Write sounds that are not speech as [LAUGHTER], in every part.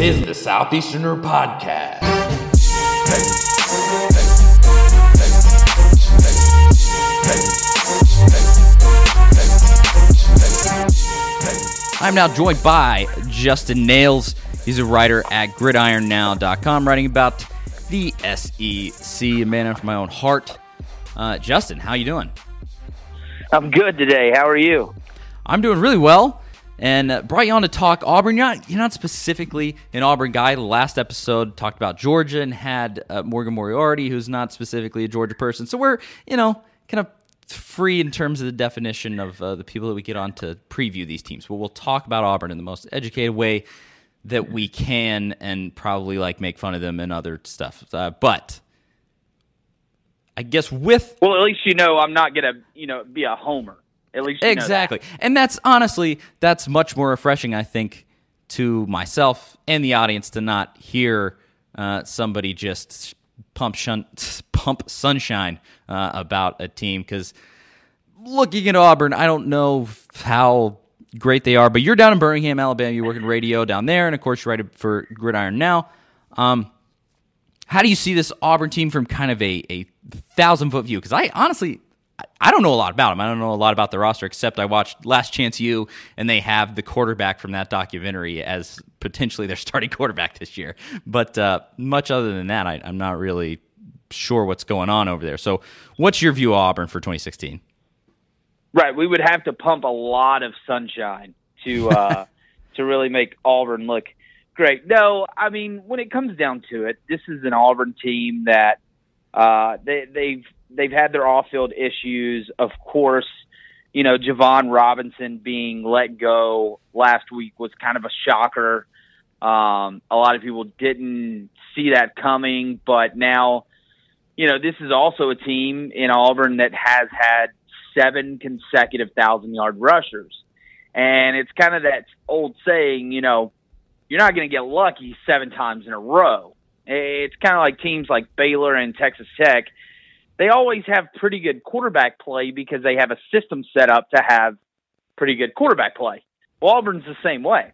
This is the Southeasterner Podcast. I'm now joined by Justin Nails. He's a writer at gridironnow.com writing about the SEC, a man after my own heart. Uh, Justin, how you doing? I'm good today. How are you? I'm doing really well, and brought you on to talk Auburn. You're not, you're not specifically an Auburn guy. Last episode talked about Georgia and had uh, Morgan Moriarty, who's not specifically a Georgia person. So we're, you know, kind of free in terms of the definition of uh, the people that we get on to preview these teams. But we'll talk about Auburn in the most educated way that we can, and probably like make fun of them and other stuff. Uh, but I guess with Well, at least you know I'm not gonna, you know, be a homer. At least know that. exactly, and that's honestly that's much more refreshing, I think, to myself and the audience to not hear uh, somebody just pump shun- [LAUGHS] pump sunshine uh, about a team because looking at Auburn, I don't know how great they are, but you're down in Birmingham, Alabama. You work in radio down there, and of course, you write for Gridiron now. Um, how do you see this Auburn team from kind of a, a thousand foot view? Because I honestly, I- don't know a lot about them. I don't know a lot about the roster, except I watched Last Chance U, and they have the quarterback from that documentary as potentially their [LAUGHS] starting quarterback this year. But uh, much other than that, I, I'm not really sure what's going on over there. So, what's your view of Auburn for 2016? Right. We would have to pump a lot of sunshine to uh [LAUGHS] to really make Auburn look great. No, I mean when it comes down to it, this is an Auburn team that uh they they've they've had their off field issues. Of course, you know, Jovon Robinson being let go last week was kind of a shocker. Um, a lot of people didn't see that coming, but now, you know, this is also a team in Auburn that has had seven consecutive thousand yard rushers. And it's kind of that old saying, you know, you're not going to get lucky seven times in a row. It's kind of like teams like Baylor and Texas Tech. They always have pretty good quarterback play because they have a system set up to have pretty good quarterback play. Well, Auburn's the same way.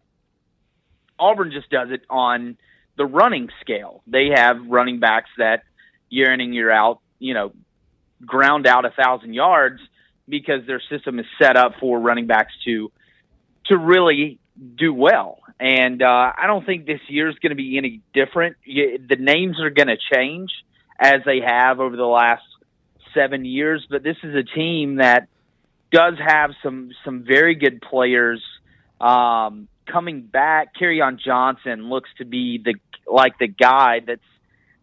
Auburn just does it on the running scale. They have running backs that year in and year out, you know, ground out a thousand yards because their system is set up for running backs to to really do well. And uh, I don't think this year is going to be any different. The names are going to change as they have over the last seven years, but this is a team that does have some some very good players um, coming back. on Johnson looks to be the like the guy that's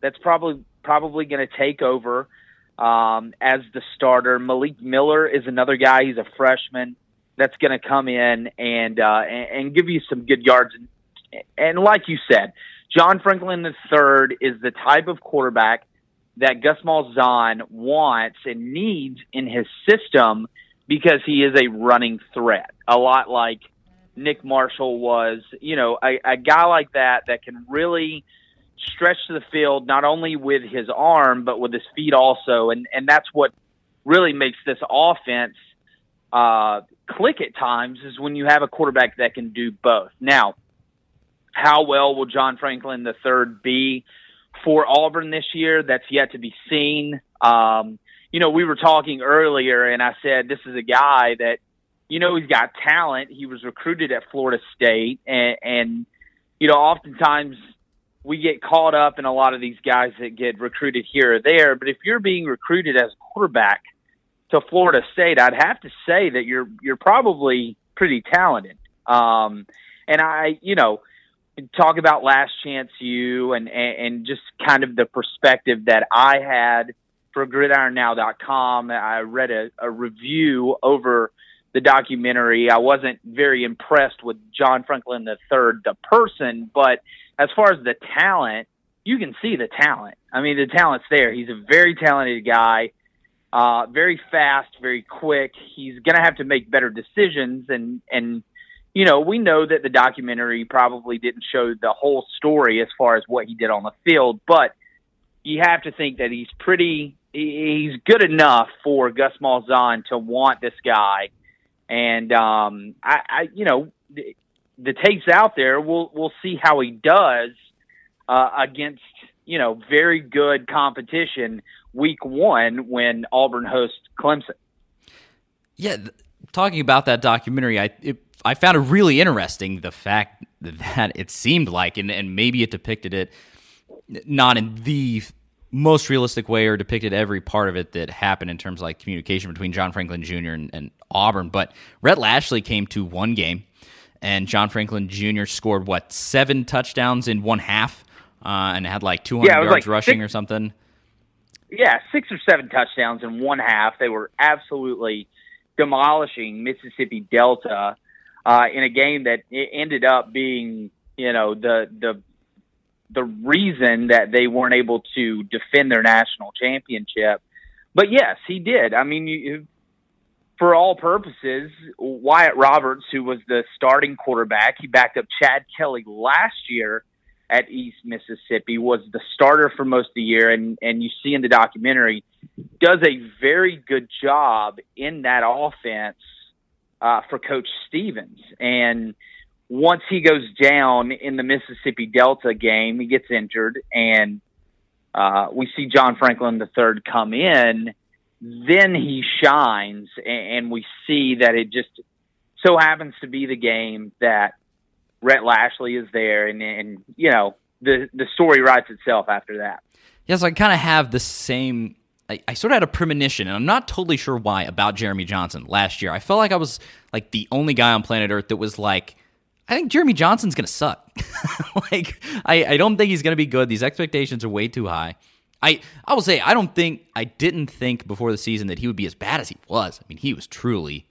that's probably probably going to take over um, as the starter. Malik Miller is another guy. He's a freshman that's going to come in and, uh, and and give you some good yards. And, and like you said, John Franklin III is the type of quarterback that Gus Malzahn wants and needs in his system because he is a running threat. A lot like Nick Marshall was, you know, a, a guy like that that can really stretch the field not only with his arm but with his feet also, and and that's what really makes this offense uh, click at times is when you have a quarterback that can do both. Now, how well will John Franklin III be for Auburn this year? That's yet to be seen. Um, you know, we were talking earlier, and I said this is a guy that, you know, he's got talent. He was recruited at Florida State, and, and you know, oftentimes we get caught up in a lot of these guys that get recruited here or there. But if you're being recruited as a quarterback to Florida State, I'd have to say that you're you're probably pretty talented. Um, and I, you know, talk about Last Chance U and, and and just kind of the perspective that I had for GridironNow.com. I read a, a review over the documentary. I wasn't very impressed with John Franklin III, the person, but as far as the talent, you can see the talent. I mean, the talent's there. He's a very talented guy, uh, very fast, very quick. He's going to have to make better decisions, and and you know, we know that the documentary probably didn't show the whole story as far as what he did on the field, but you have to think that he's pretty. He's good enough for Gus Malzahn to want this guy, and um, I, I, you know, the tape's out there. We'll we'll see how he does uh, against you know very good competition week one when Auburn hosts Clemson. Yeah, talking about that documentary, I it, I found it really interesting the fact that it seemed like, and, and maybe it depicted it not in the most realistic way or depicted every part of it that happened in terms of like communication between John Franklin Jr. and, and Auburn. But Rhett Lashlee came to one game, and John Franklin Jr. scored what seven touchdowns in one half, uh, and had like 200 Yeah, yards like rushing six- or something. yeah, six or seven touchdowns in one half. They were absolutely demolishing Mississippi Delta uh, in a game that ended up being, you know, the the the reason that they weren't able to defend their national championship. But yes, he did. I mean, you, for all purposes, Wyatt Roberts, who was the starting quarterback, he backed up Chad Kelly last year at East Mississippi, was the starter for most of the year, and and you see in the documentary does a very good job in that offense uh, for Coach Stephens. And once he goes down in the Mississippi Delta game, he gets injured, and uh, we see John Franklin III come in. Then he shines, and, and we see that it just so happens to be the game that Rhett Lashlee is there, and, and you know the the story writes itself after that. Yes, I kind of have the same. I, I sort of had a premonition, and I'm not totally sure why about Jeremy Johnson last year. I felt like I was like the only guy on planet Earth that was like, I think Jeremy Johnson's gonna suck. [LAUGHS] like, I, I don't think he's gonna be good. These expectations are way too high. I I will say I don't think I didn't think before the season that he would be as bad as he was. I mean, he was truly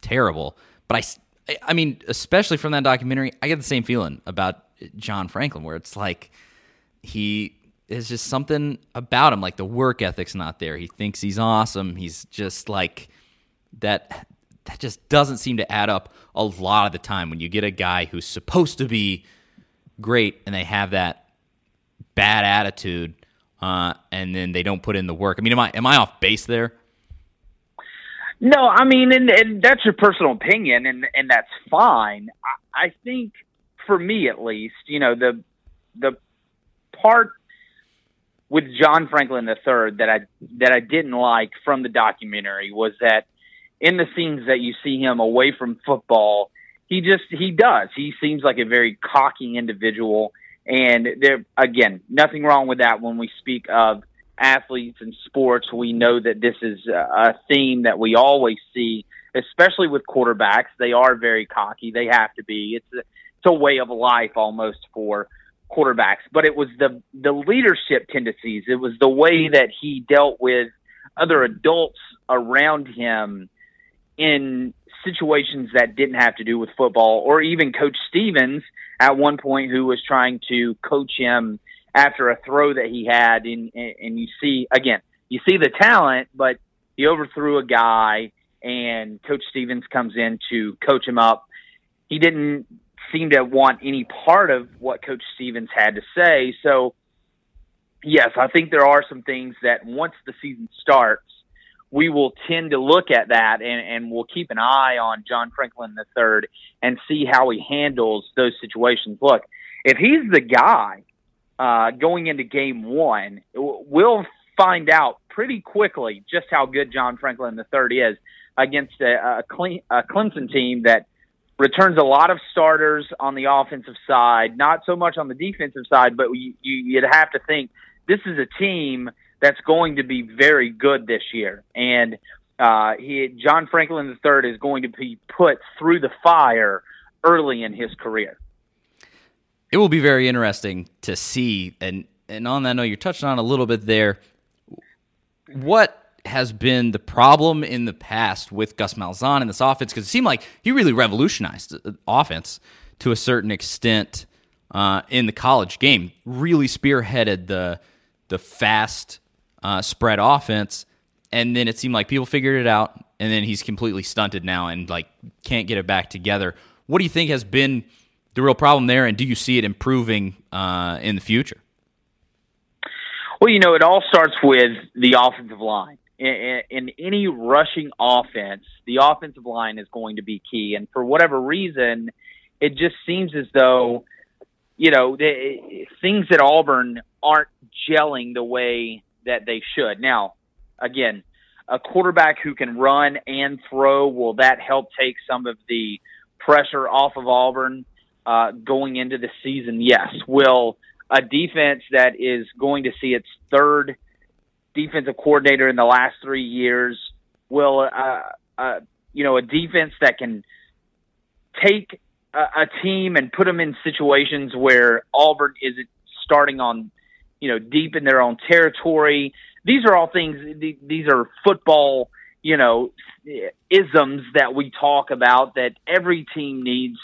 terrible. But I I mean, especially from that documentary, I get the same feeling about John Franklin, where it's like he is just something about him, like the work ethic's not there. He thinks he's awesome. He's just like that. That just doesn't seem to add up a lot of the time when you get a guy who's supposed to be great and they have that bad attitude, uh, and then they don't put in the work. I mean, am I am I off base there? No, I mean, and, and that's your personal opinion, and and that's fine. I, I think, for me at least, you know, the the part with John Franklin III that I that I didn't like from the documentary was that in the scenes that you see him away from football, he just he does. He seems like a very cocky individual, and there again, nothing wrong with that when we speak of athletes and sports. We know that this is a theme that we always see, especially with quarterbacks. They are very cocky. They have to be. It's a, it's a way of life almost for quarterbacks. But it was the the leadership tendencies. It was the way that he dealt with other adults around him in situations that didn't have to do with football, or even Coach Stephens at one point who was trying to coach him after a throw that he had, and and you see again, you see the talent, but he overthrew a guy, and Coach Stephens comes in to coach him up. He didn't seem to want any part of what Coach Stephens had to say, so yes, I think there are some things that once the season starts, we will tend to look at that and, and we'll keep an eye on John Franklin III and see how he handles those situations. Look, if he's the guy uh, going into game one, we'll find out pretty quickly just how good John Franklin III is against a, a, a Clemson team that returns a lot of starters on the offensive side, not so much on the defensive side, but you, you, you'd have to think this is a team that's going to be very good this year. And uh, he, John Franklin III is going to be put through the fire early in his career. It will be very interesting to see. And, and on that note, you're touching on a little bit there. What has been the problem in the past with Gus Malzahn in this offense? Because it seemed like he really revolutionized offense to a certain extent uh, in the college game. Really spearheaded the the fast uh, spread offense, and then it seemed like people figured it out, and then he's completely stunted now and like can't get it back together. What do you think has been the real problem there, and do you see it improving uh, in the future? Well, you know, it all starts with the offensive line. In, any rushing offense, the offensive line is going to be key, and for whatever reason, it just seems as though you know the, things at Auburn aren't gelling the way that they should. Now, again, a quarterback who can run and throw will that help take some of the pressure off of Auburn uh, going into the season? Yes. Will a defense that is going to see its third defensive coordinator in the last three years will uh, uh, you know a defense that can take a, a team and put them in situations where Auburn isn't starting on you know deep in their own territory. These are all things. These are football you know isms that we talk about that every team needs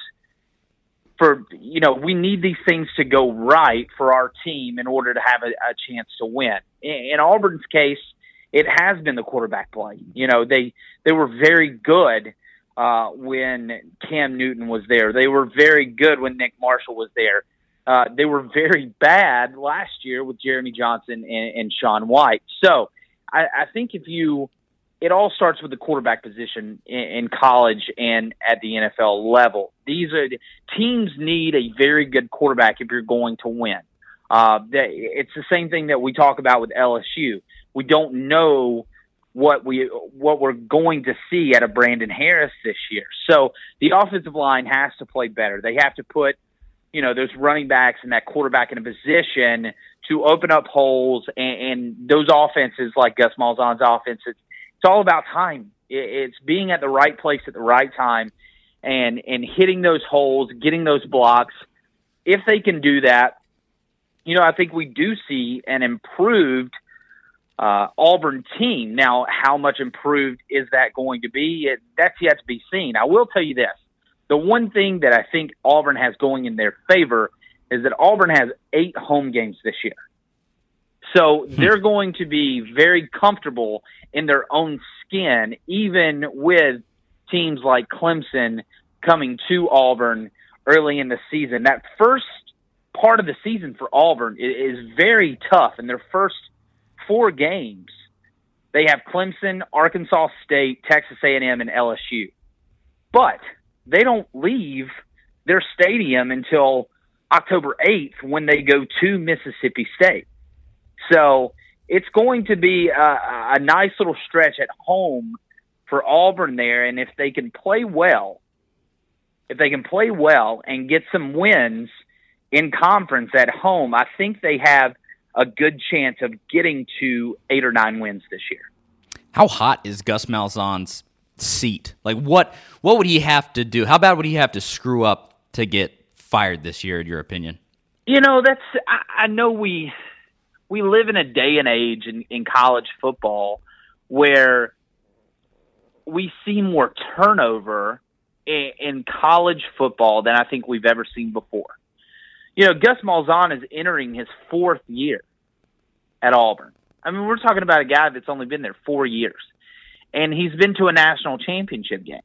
for you know we need these things to go right for our team in order to have a, a chance to win. In, in Auburn's case, it has been the quarterback play. You know they they were very good uh, when Cam Newton was there. They were very good when Nick Marshall was there. Uh, they were very bad last year with Jeremy Johnson and, and Sean White. So I, I think if you it all starts with the quarterback position in, college and at the NFL level. These are teams need a very good quarterback if you're going to win. Uh, it's the same thing that we talk about with LSU. We don't know what we what we're going to see out of Brandon Harris this year. So the offensive line has to play better. They have to put you know those running backs and that quarterback in a position to open up holes and, and those offenses like Gus Malzahn's offenses it's all about time. It's being at the right place at the right time and and hitting those holes, getting those blocks. If they can do that, you know, I think we do see an improved uh, Auburn team. Now, how much improved is that going to be? It, that's yet to be seen. I will tell you this: the one thing that I think Auburn has going in their favor is that Auburn has eight home games this year. So hmm. they're going to be very comfortable in their own skin, even with teams like Clemson coming to Auburn early in the season. That first part of the season for Auburn is very tough. In their first four games, they have Clemson, Arkansas State, Texas A&M, and LSU. But they don't leave their stadium until October 8th when they go to Mississippi State. So it's going to be a, a nice little stretch at home for Auburn there. And if they can play well, if they can play well and get some wins in conference at home, I think they have a good chance of getting to eight or nine wins this year. How hot is Gus Malzahn's seat? Like what what would he have to do? How bad would he have to screw up to get fired this year, in your opinion? You know, that's I, I know we we live in a day and age in, in college football where we see more turnover in, in college football than I think we've ever seen before. You know, Gus Malzahn is entering his fourth year at Auburn. I mean, we're talking about a guy that's only been there four years, and he's been to a national championship game.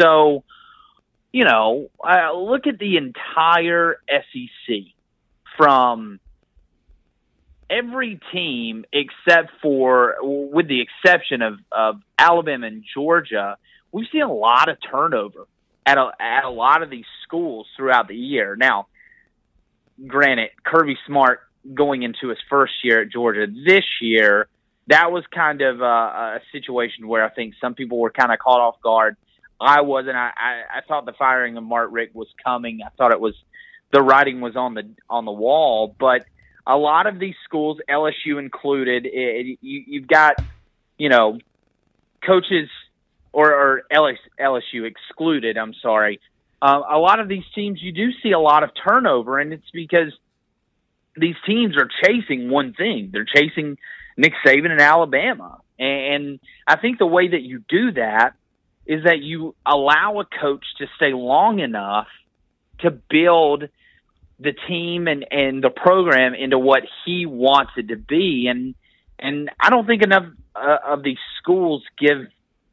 So, you know, uh, look at the entire SEC from every team except for, with the exception of, of Alabama and Georgia, we've seen a lot of turnover at a, at a lot of these schools throughout the year. Now, granted, Kirby Smart going into his first year at Georgia this year, that was kind of a, a situation where I think some people were kind of caught off guard. I wasn't. I, I, I thought the firing of Mark Richt was coming. I thought it was the writing was on the on the wall, but a lot of these schools, LSU included, it, you, you've got, you know, coaches or, or LSU excluded. I'm sorry. Uh, a lot of these teams, you do see a lot of turnover, and it's because these teams are chasing one thing. They're chasing Nick Saban in Alabama, and I think the way that you do that is that you allow a coach to stay long enough to build the team and and the program into what he wants it to be and and I don't think enough uh, of these schools give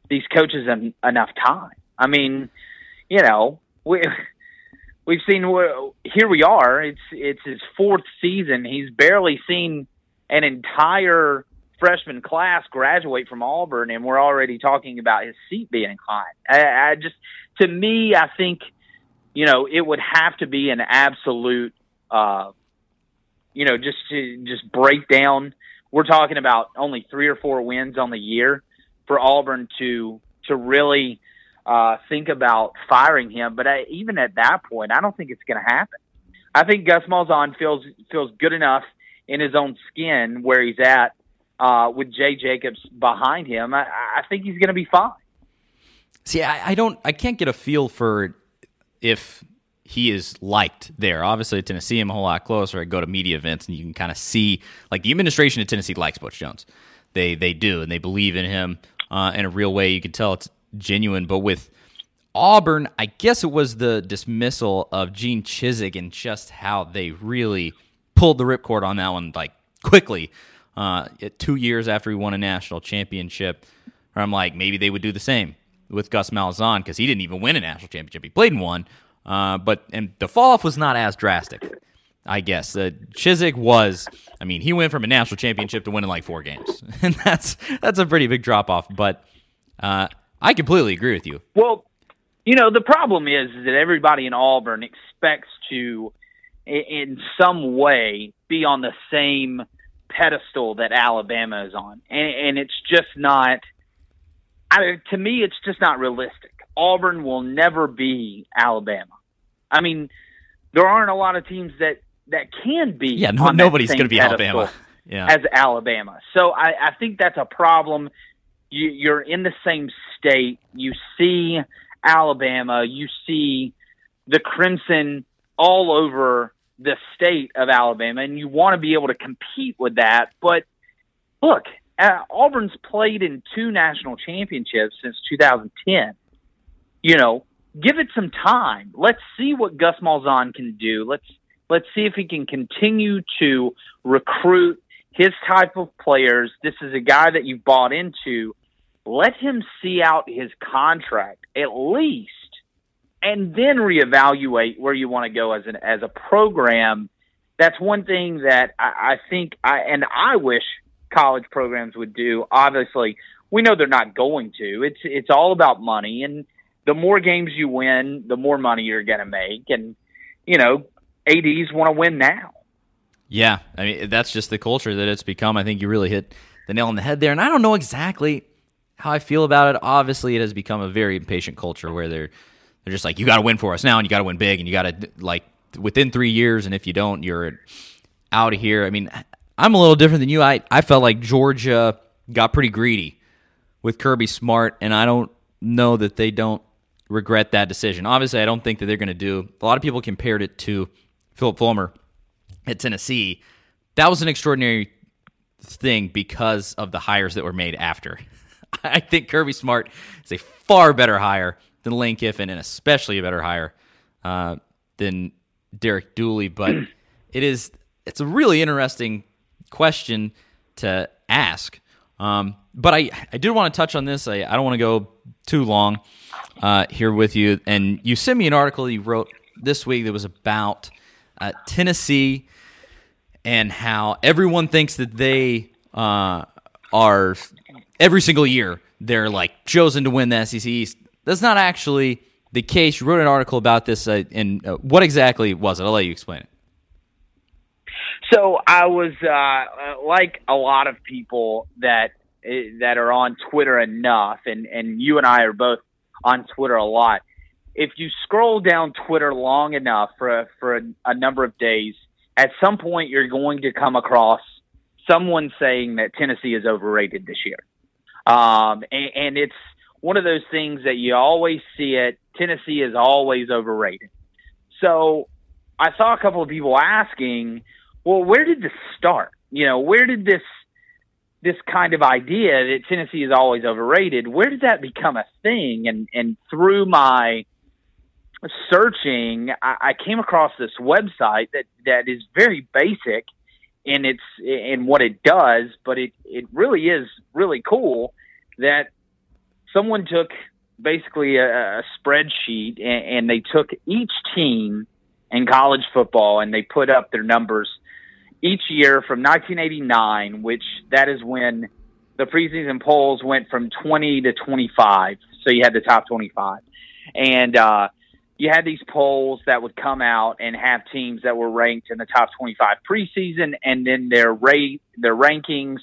these coaches en- enough time. I mean, you know, we [LAUGHS] we've seen here we are. It's it's his fourth season. He's barely seen an entire freshman class graduate from Auburn, and we're already talking about his seat being inclined. I, I just, to me, I think you know, it would have to be an absolute, uh, you know, just to just break down. We're talking about only three or four wins on the year for Auburn to to really uh, think about firing him. But I, even at that point, I don't think it's going to happen. I think Gus Malzahn feels feels good enough in his own skin where he's at uh, with Jay Jacobs behind him. I, I think he's going to be fine. See, I, I don't, I can't get a feel for if he is liked there. Obviously, Tennessee, I'm a whole lot closer. I go to media events, and you can kind of see, like the administration of Tennessee likes Butch Jones. They they do, and they believe in him uh, in a real way. You can tell it's genuine. But with Auburn, I guess it was the dismissal of Gene Chizik and just how they really pulled the ripcord on that one, like quickly. Uh, two years after he won a national championship, I'm like, maybe they would do the same with Gus Malzahn because he didn't even win a national championship. He played in one, uh, but and the fall off was not as drastic. I guess uh, Chizik was. I mean, he went from a national championship to winning like four games, [LAUGHS] and that's that's a pretty big drop off. But uh, I completely agree with you. Well, you know, the problem is, is that everybody in Auburn expects to, in some way, be on the same pedestal that Alabama is on, and, and it's just not I, to me, it's just not realistic. Auburn will never be Alabama. I mean, there aren't a lot of teams that that can be. Yeah, no, nobody's going to be Alabama. Yeah. as Alabama. So I, I think that's a problem. You, you're in the same state. You see Alabama. You see the crimson all over the state of Alabama, and you want to be able to compete with that. But look, uh, Auburn's played in two national championships since 2010. You know, give it some time. Let's see what Gus Malzahn can do. Let's let's see if he can continue to recruit his type of players. This is a guy that you've bought into. Let him see out his contract at least, and then reevaluate where you want to go as an as a program. That's one thing that I, I think I and I wish college programs would do. Obviously, we know they're not going to. It's it's all about money, and the more games you win, the more money you're going to make, and you know, ads want to win now. Yeah, I mean that's just the culture that it's become. I think you really hit the nail on the head there, and I don't know exactly how I feel about it. Obviously, it has become a very impatient culture where they're they're just like, you got to win for us now, and you got to win big, and you got to like within three years, and if you don't, you're out of here. I mean, I'm a little different than you. I, I felt like Georgia got pretty greedy with Kirby Smart, and I don't know that they don't regret that decision. Obviously, I don't think that they're going to do. A lot of people compared it to Phillip Fulmer at Tennessee. That was an extraordinary thing because of the hires that were made after. [LAUGHS] I think Kirby Smart is a far better hire than Lane Kiffin, and especially a better hire uh, than Derek Dooley. But [CLEARS THROAT] it is it's a really interesting question to ask. Um, but I, I did want to touch on this. I, I don't want to go too long uh, here with you. And you sent me an article you wrote this week that was about uh, Tennessee and how everyone thinks that they uh, are every single year they're like chosen to win the SEC East. That's not actually the case. You wrote an article about this, uh, and uh, what exactly was it? I'll let you explain it. So I was uh, like a lot of people that eh, that are on Twitter enough, and and you and I are both on Twitter a lot. If you scroll down Twitter long enough for a, for a, a number of days, at some point you're going to come across someone saying that Tennessee is overrated this year, um, and, and it's one of those things that you always see it. Tennessee is always overrated. So I saw a couple of people asking well, where did this start? You know, where did this this kind of idea that Tennessee is always overrated? Where did that become a thing? And and through my searching, I, I came across this website that that is very basic in its in what it does, but it it really is really cool that someone took basically a, a spreadsheet and, and they took each team in college football and they put up their numbers each year from 1989, which that is when the preseason polls went from 20 to 25. So you had the top 25. And uh, you had these polls that would come out and have teams that were ranked in the top 25 preseason, and then their rate their rankings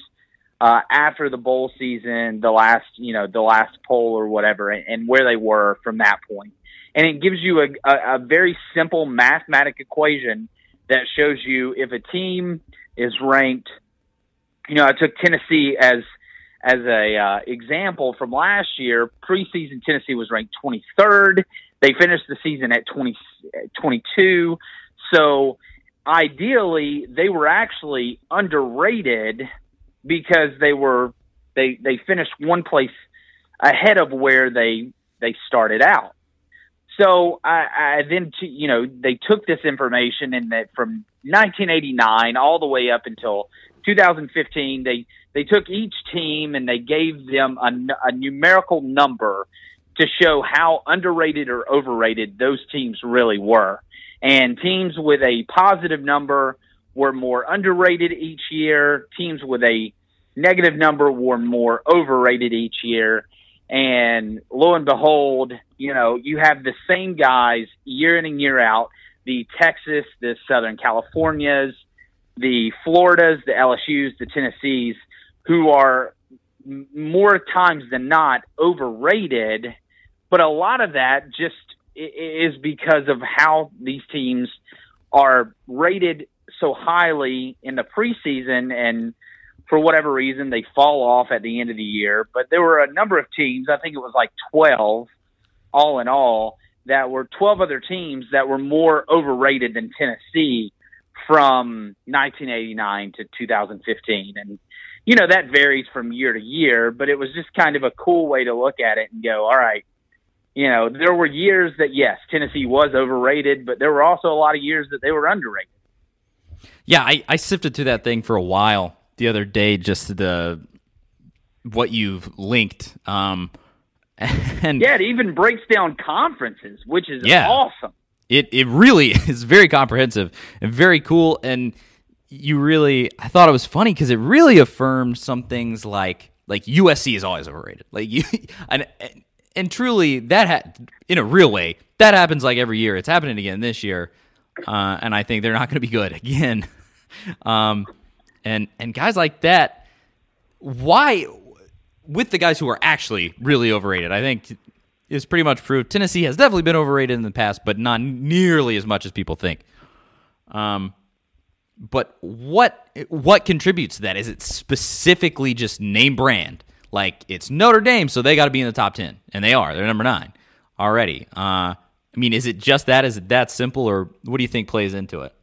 uh, after the bowl season, the last you know the last poll or whatever, and, and where they were from that point. And it gives you a, a, a very simple mathematic equation that shows you if a team is ranked. You know, I took Tennessee as as a uh, example from last year. Preseason Tennessee was ranked 23rd. They finished the season at 20, 22. So ideally, they were actually underrated because they were they they finished one place ahead of where they they started out. So I, I then t- you know they took this information and that from 1989 all the way up until 2015 they they took each team and they gave them a, a numerical number to show how underrated or overrated those teams really were. And teams with a positive number were more underrated each year. Teams with a negative number were more overrated each year. And lo and behold, you know, you have the same guys year in and year out the Texas, the Southern Californias, the Floridas, the LSUs, the Tennessees, who are more times than not overrated. But a lot of that just is because of how these teams are rated so highly in the preseason and for whatever reason they fall off at the end of the year. But there were a number of teams i think it was like 12 all in all that were 12 other teams that were more overrated than tennessee from 1989 to 2015 and you know that varies from year to year but it was just kind of a cool way to look at it and go all right you know, there were years that yes, Tennessee was overrated, but there were also a lot of years that they were underrated. Yeah, I, I sifted through that thing for a while the other day, just the what you've linked. Um, [LAUGHS] and yeah, it even breaks down conferences, which is yeah, awesome. It it really [LAUGHS] is very comprehensive and very cool. And you really, I thought it was funny because it really affirmed some things like like USC is always overrated. Like you, [LAUGHS] and and truly, that ha- in a real way, that happens like every year. It's happening again this year, uh, and I think they're not going to be good again. um, and and guys like that, why with the guys who are actually really overrated? I think is pretty much proved. Tennessee has definitely been overrated in the past, but not nearly as much as people think. Um, but what what contributes to that? Is it specifically just name brand? Like it's Notre Dame, so they got to be in the top ten, and they are. They're number nine already. Uh, I mean, is it just that? Is it that simple, or what do you think plays into it?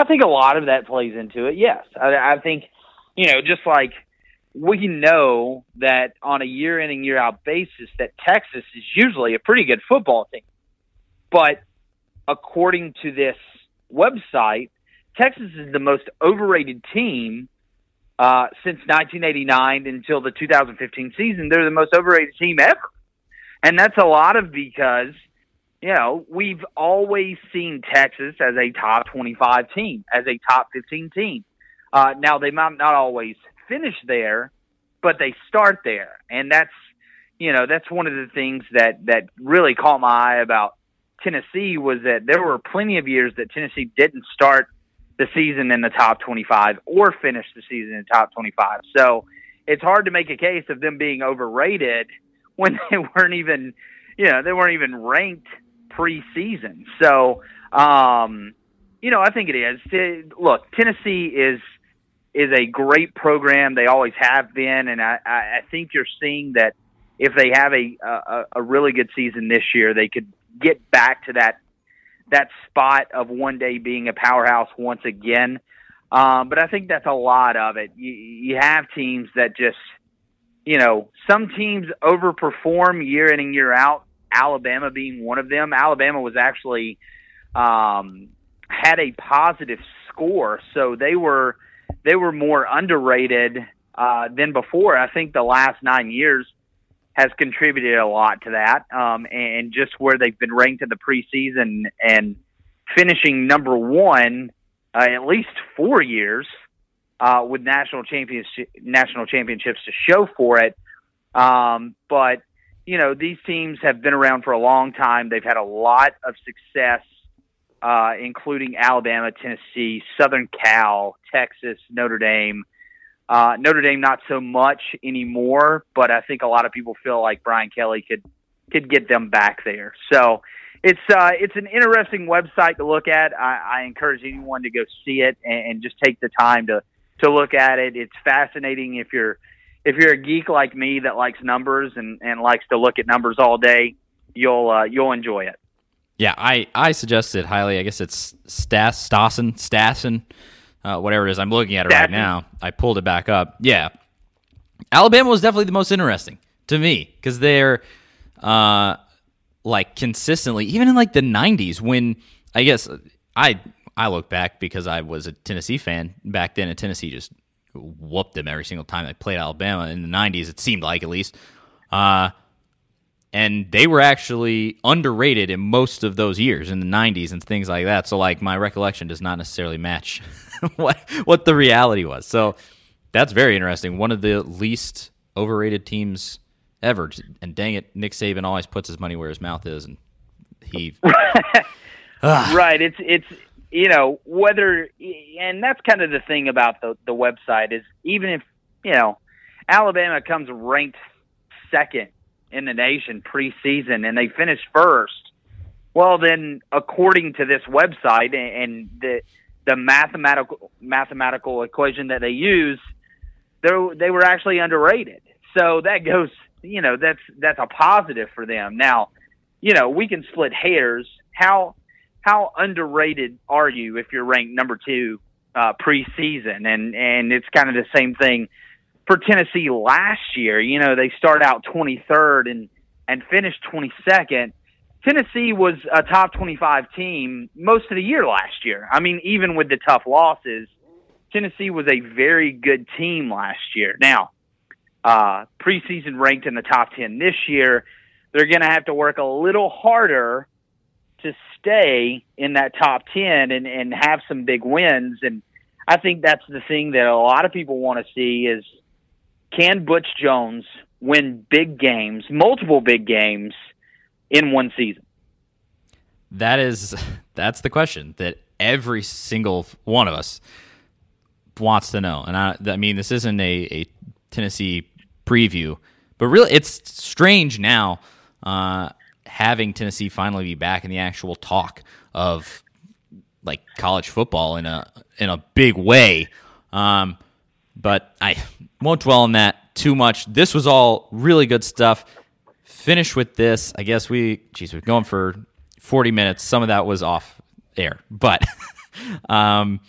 I think a lot of that plays into it. Yes, I, I think you know, just like we know that on a year in and year out basis that Texas is usually a pretty good football team. But according to this website, Texas is the most overrated team uh, since 1989 until the 2015 season. They're the most overrated team ever. And that's a lot of because, you know, we've always seen Texas as a top 25 team, as a top 15 team. Uh, now, they might not always finish there, but they start there. And that's, you know, that's one of the things that, that really caught my eye about Tennessee was that there were plenty of years that Tennessee didn't start – the season in the top 25 or finish the season in the top 25. So it's hard to make a case of them being overrated when they [LAUGHS] weren't even, you know, they weren't even ranked preseason. So, um, you know, I think it is. Look, Tennessee is is a great program. They always have been, and I, I think you're seeing that if they have a, a a really good season this year, they could get back to that that spot of one day being a powerhouse once again. Um, but I think that's a lot of it. You, you have teams that just, you know, some teams overperform year in and year out. Alabama being one of them. Alabama was actually um, had a positive score, so they were they were more underrated uh, than before. I think the last nine years has contributed a lot to that, um, and just where they've been ranked in the preseason and finishing number one uh, at least four years uh, with national champions national championships to show for it. Um, but you know, these teams have been around for a long time. They've had a lot of success, uh, including Alabama, Tennessee, Southern Cal, Texas, Notre Dame. Uh, Notre Dame not so much anymore, but I think a lot of people feel like Brian Kelly could could get them back there. So it's uh, it's an interesting website to look at. I, I encourage anyone to go see it and, and just take the time to to look at it. It's fascinating if you're if you're a geek like me that likes numbers and, and likes to look at numbers all day. You'll uh, you'll enjoy it. Yeah, I, I suggest it highly. I guess it's Stas Stassen Stassen, uh, whatever it is. I'm looking at it right now. I pulled it back up. Yeah, Alabama was definitely the most interesting to me because they're uh, like consistently, even in like the '90s when I guess I I look back because I was a Tennessee fan back then, and Tennessee just whooped them every single time they played Alabama in the '90s. It seemed like at least. Uh, and they were actually underrated in most of those years in the 90s and things like that. So like my recollection does not necessarily match [LAUGHS] what what the reality was. So that's very interesting. One of the least overrated teams ever. And dang it Nick Saban always puts his money where his mouth is and he [LAUGHS] right. It's it's you know whether and that's kind of the thing about the the website is even if you know Alabama comes ranked second in the nation preseason and they finish first well then according to this website and the the mathematical mathematical equation that they use they they were actually underrated. So that goes you know that's that's a positive for them. Now you know we can split hairs. How how underrated are you if you're ranked number two uh, preseason? And and it's kind of the same thing for Tennessee last year. You know, they start out 23rd and and finish 22nd. Tennessee was a top 25 team most of the year last year. I mean, even with the tough losses, Tennessee was a very good team last year. Now, uh, preseason ranked in the top 10 this year. They're going to have to work a little harder to stay in that top 10 and, and have some big wins. And I think that's the thing that a lot of people want to see is can Butch Jones win big games, multiple big games in one season? That is that's the question that every single one of us wants to know. And I, I mean, this isn't a, a Tennessee preview, but really, it's strange now. Uh, having Tennessee finally be back in the actual talk of like college football in a in a big way. Um, but I won't dwell on that too much. This was all really good stuff. Finish with this. I guess we, geez, we're going for 40 minutes. Some of that was off air, but [LAUGHS] um,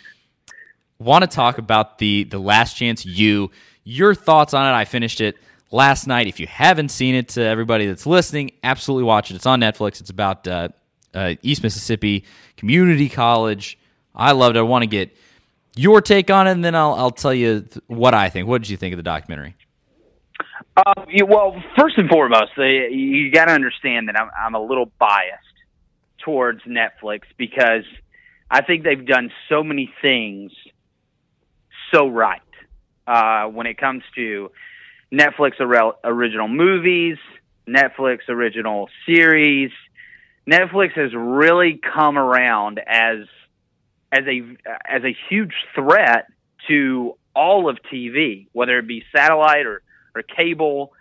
want to talk about the the Last Chance U your thoughts on it. I finished it last night. If you haven't seen it, to everybody that's listening, absolutely watch it. It's on Netflix. It's about uh, uh, East Mississippi Community College. I loved it. I want to get your take on it, and then I'll, I'll tell you what I think. What did you think of the documentary? Uh, you, well, first and foremost, you got to understand that I'm, I'm a little biased towards Netflix because I think they've done so many things so right uh, when it comes to Netflix original movies, Netflix original series. Netflix has really come around as as a as a huge threat to all of TV, whether it be satellite or or cable.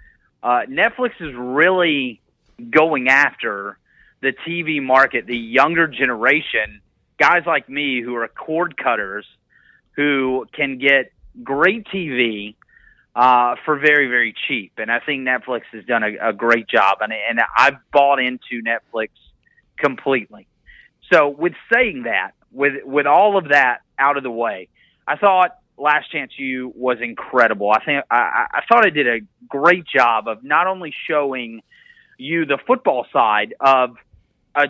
Uh, Netflix is really going after the TV market, the younger generation, guys like me who are cord cutters, who can get great TV uh, for very very cheap. And I think Netflix has done a, a great job, and and I've bought into Netflix completely. So with saying that, with with all of that out of the way, I thought Last Chance U was incredible. I think I, I thought it did a great job of not only showing you the football side of a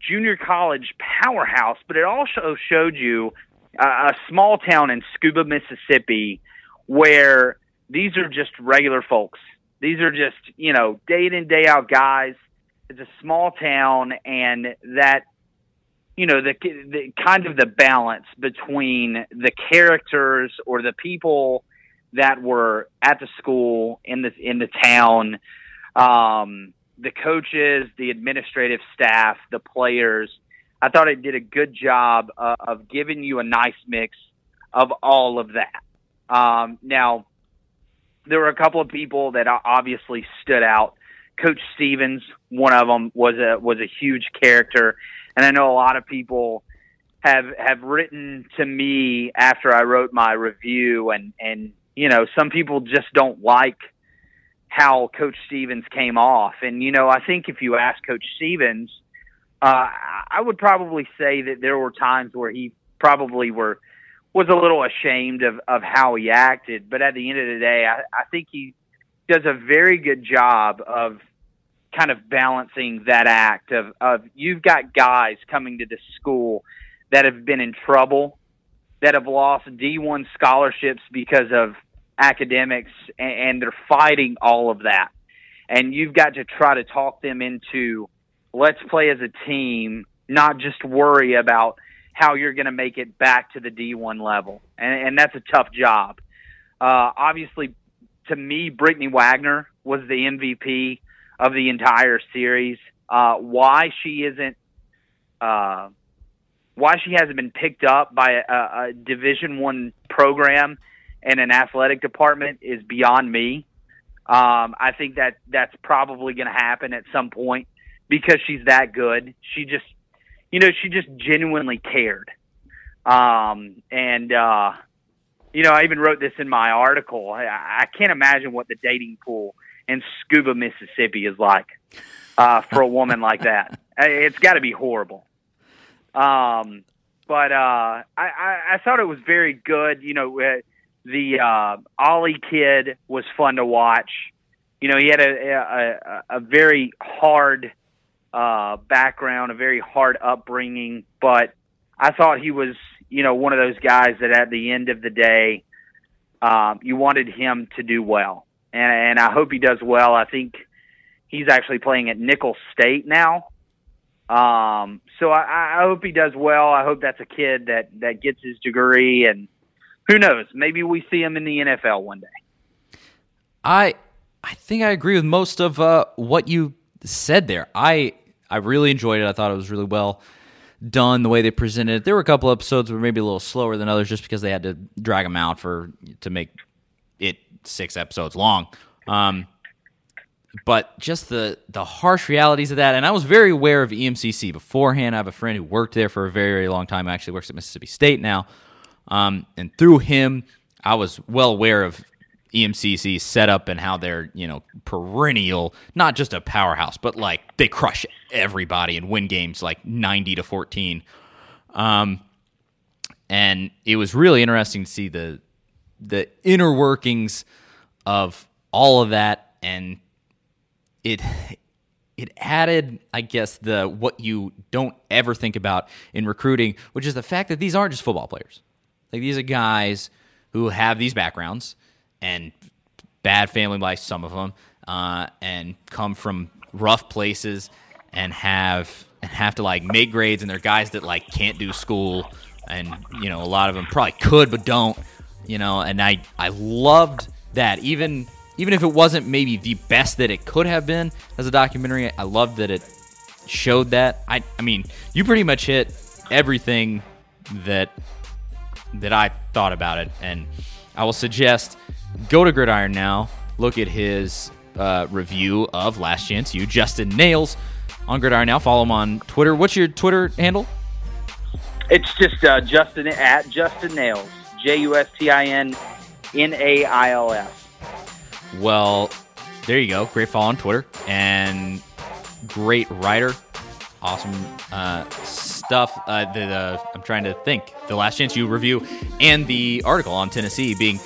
junior college powerhouse, but it also showed you a, a small town in Scooba, Mississippi, where these are just regular folks. These are just, you know, day in day out guys. It's a small town and that you know the, the kind of the balance between the characters or the people that were at the school in the in the town um, the coaches, the administrative staff, the players. I thought it did a good job uh, of giving you a nice mix of all of that. Um, now, there were a couple of people that obviously stood out. Coach Stephens, one of them, was a was a huge character, and I know a lot of people have have written to me after I wrote my review, and and you know some people just don't like how Coach Stephens came off, and you know I think if you ask Coach Stephens, uh, I would probably say that there were times where he probably were was a little ashamed of, of how he acted. But at the end of the day, I, I think he does a very good job of kind of balancing that act of, of you've got guys coming to the school that have been in trouble, that have lost D1 scholarships because of academics, and, and they're fighting all of that. And you've got to try to talk them into let's play as a team, not just worry about how you're going to make it back to the D1 level, and, and that's a tough job. Uh, obviously, to me, Brittany Wagner was the MVP of the entire series. Uh, why she isn't, uh, why she hasn't been picked up by a, a Division One program and an athletic department is beyond me. Um, I think that that's probably going to happen at some point because she's that good. She just you know, she just genuinely cared. Um, and, uh, you know, I even wrote this in my article. I, I can't imagine what the dating pool in Scooba, Mississippi is like uh, for a woman like that. [LAUGHS] It's got to be horrible. Um, but uh, I, I, I thought it was very good. You know, uh, the uh, Ollie kid was fun to watch. You know, he had a, a, a very hard uh, background, a very hard upbringing, but I thought he was, you know, one of those guys that at the end of the day, um, you wanted him to do well, and and I hope he does well. I think he's actually playing at Nicholls State now. Um, so I, I hope he does well. I hope that's a kid that that gets his degree, and who knows, maybe we see him in the NFL one day. I I think I agree with most of uh, what you said there. I I really enjoyed it. I thought it was really well done the way they presented it. There were a couple episodes were maybe a little slower than others just because they had to drag them out for to make it six episodes long. Um, but just the the harsh realities of that, and I was very aware of EMCC beforehand. I have a friend who worked there for a very very long time. Actually works at Mississippi State now, um, and through him, I was well aware of EMCC setup and how they're, you know, perennial, not just a powerhouse, but like they crush everybody and win games like 90 to 14. Um, and it was really interesting to see the the inner workings of all of that and it it added i guess the what you don't ever think about in recruiting which is the fact that these aren't just football players like these are guys who have these backgrounds and bad family life, some of them, uh, and come from rough places and have and have to like make grades, and they're guys that like can't do school, and you know a lot of them probably could but don't, you know. And I I loved that even even if it wasn't maybe the best that it could have been as a documentary, I loved that it showed that. I I mean, you pretty much hit everything that that I thought about it, and I will suggest Go to Gridiron now. Look at his uh, review of Last Chance U, Justin Nails on Gridiron now. Follow him on Twitter. What's your Twitter handle? It's just uh, Justin at Justin Nails. J U S T I N N A I L S. Well, there you go. Great follow on Twitter and great writer. Awesome uh, stuff. Uh, the, the, I'm trying to think. The Last Chance U review and the article on Tennessee being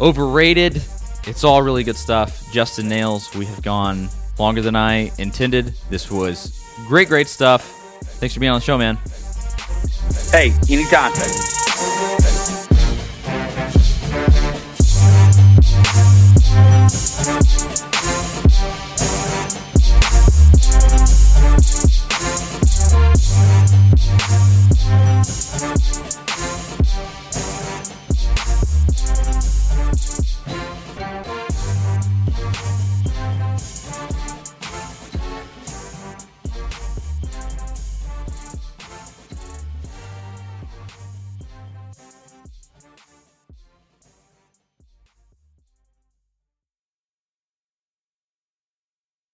overrated. It's all really good stuff. Justin Nails, we have gone longer than I intended. This was great, great stuff. Thanks for being on the show, man. Hey, anytime.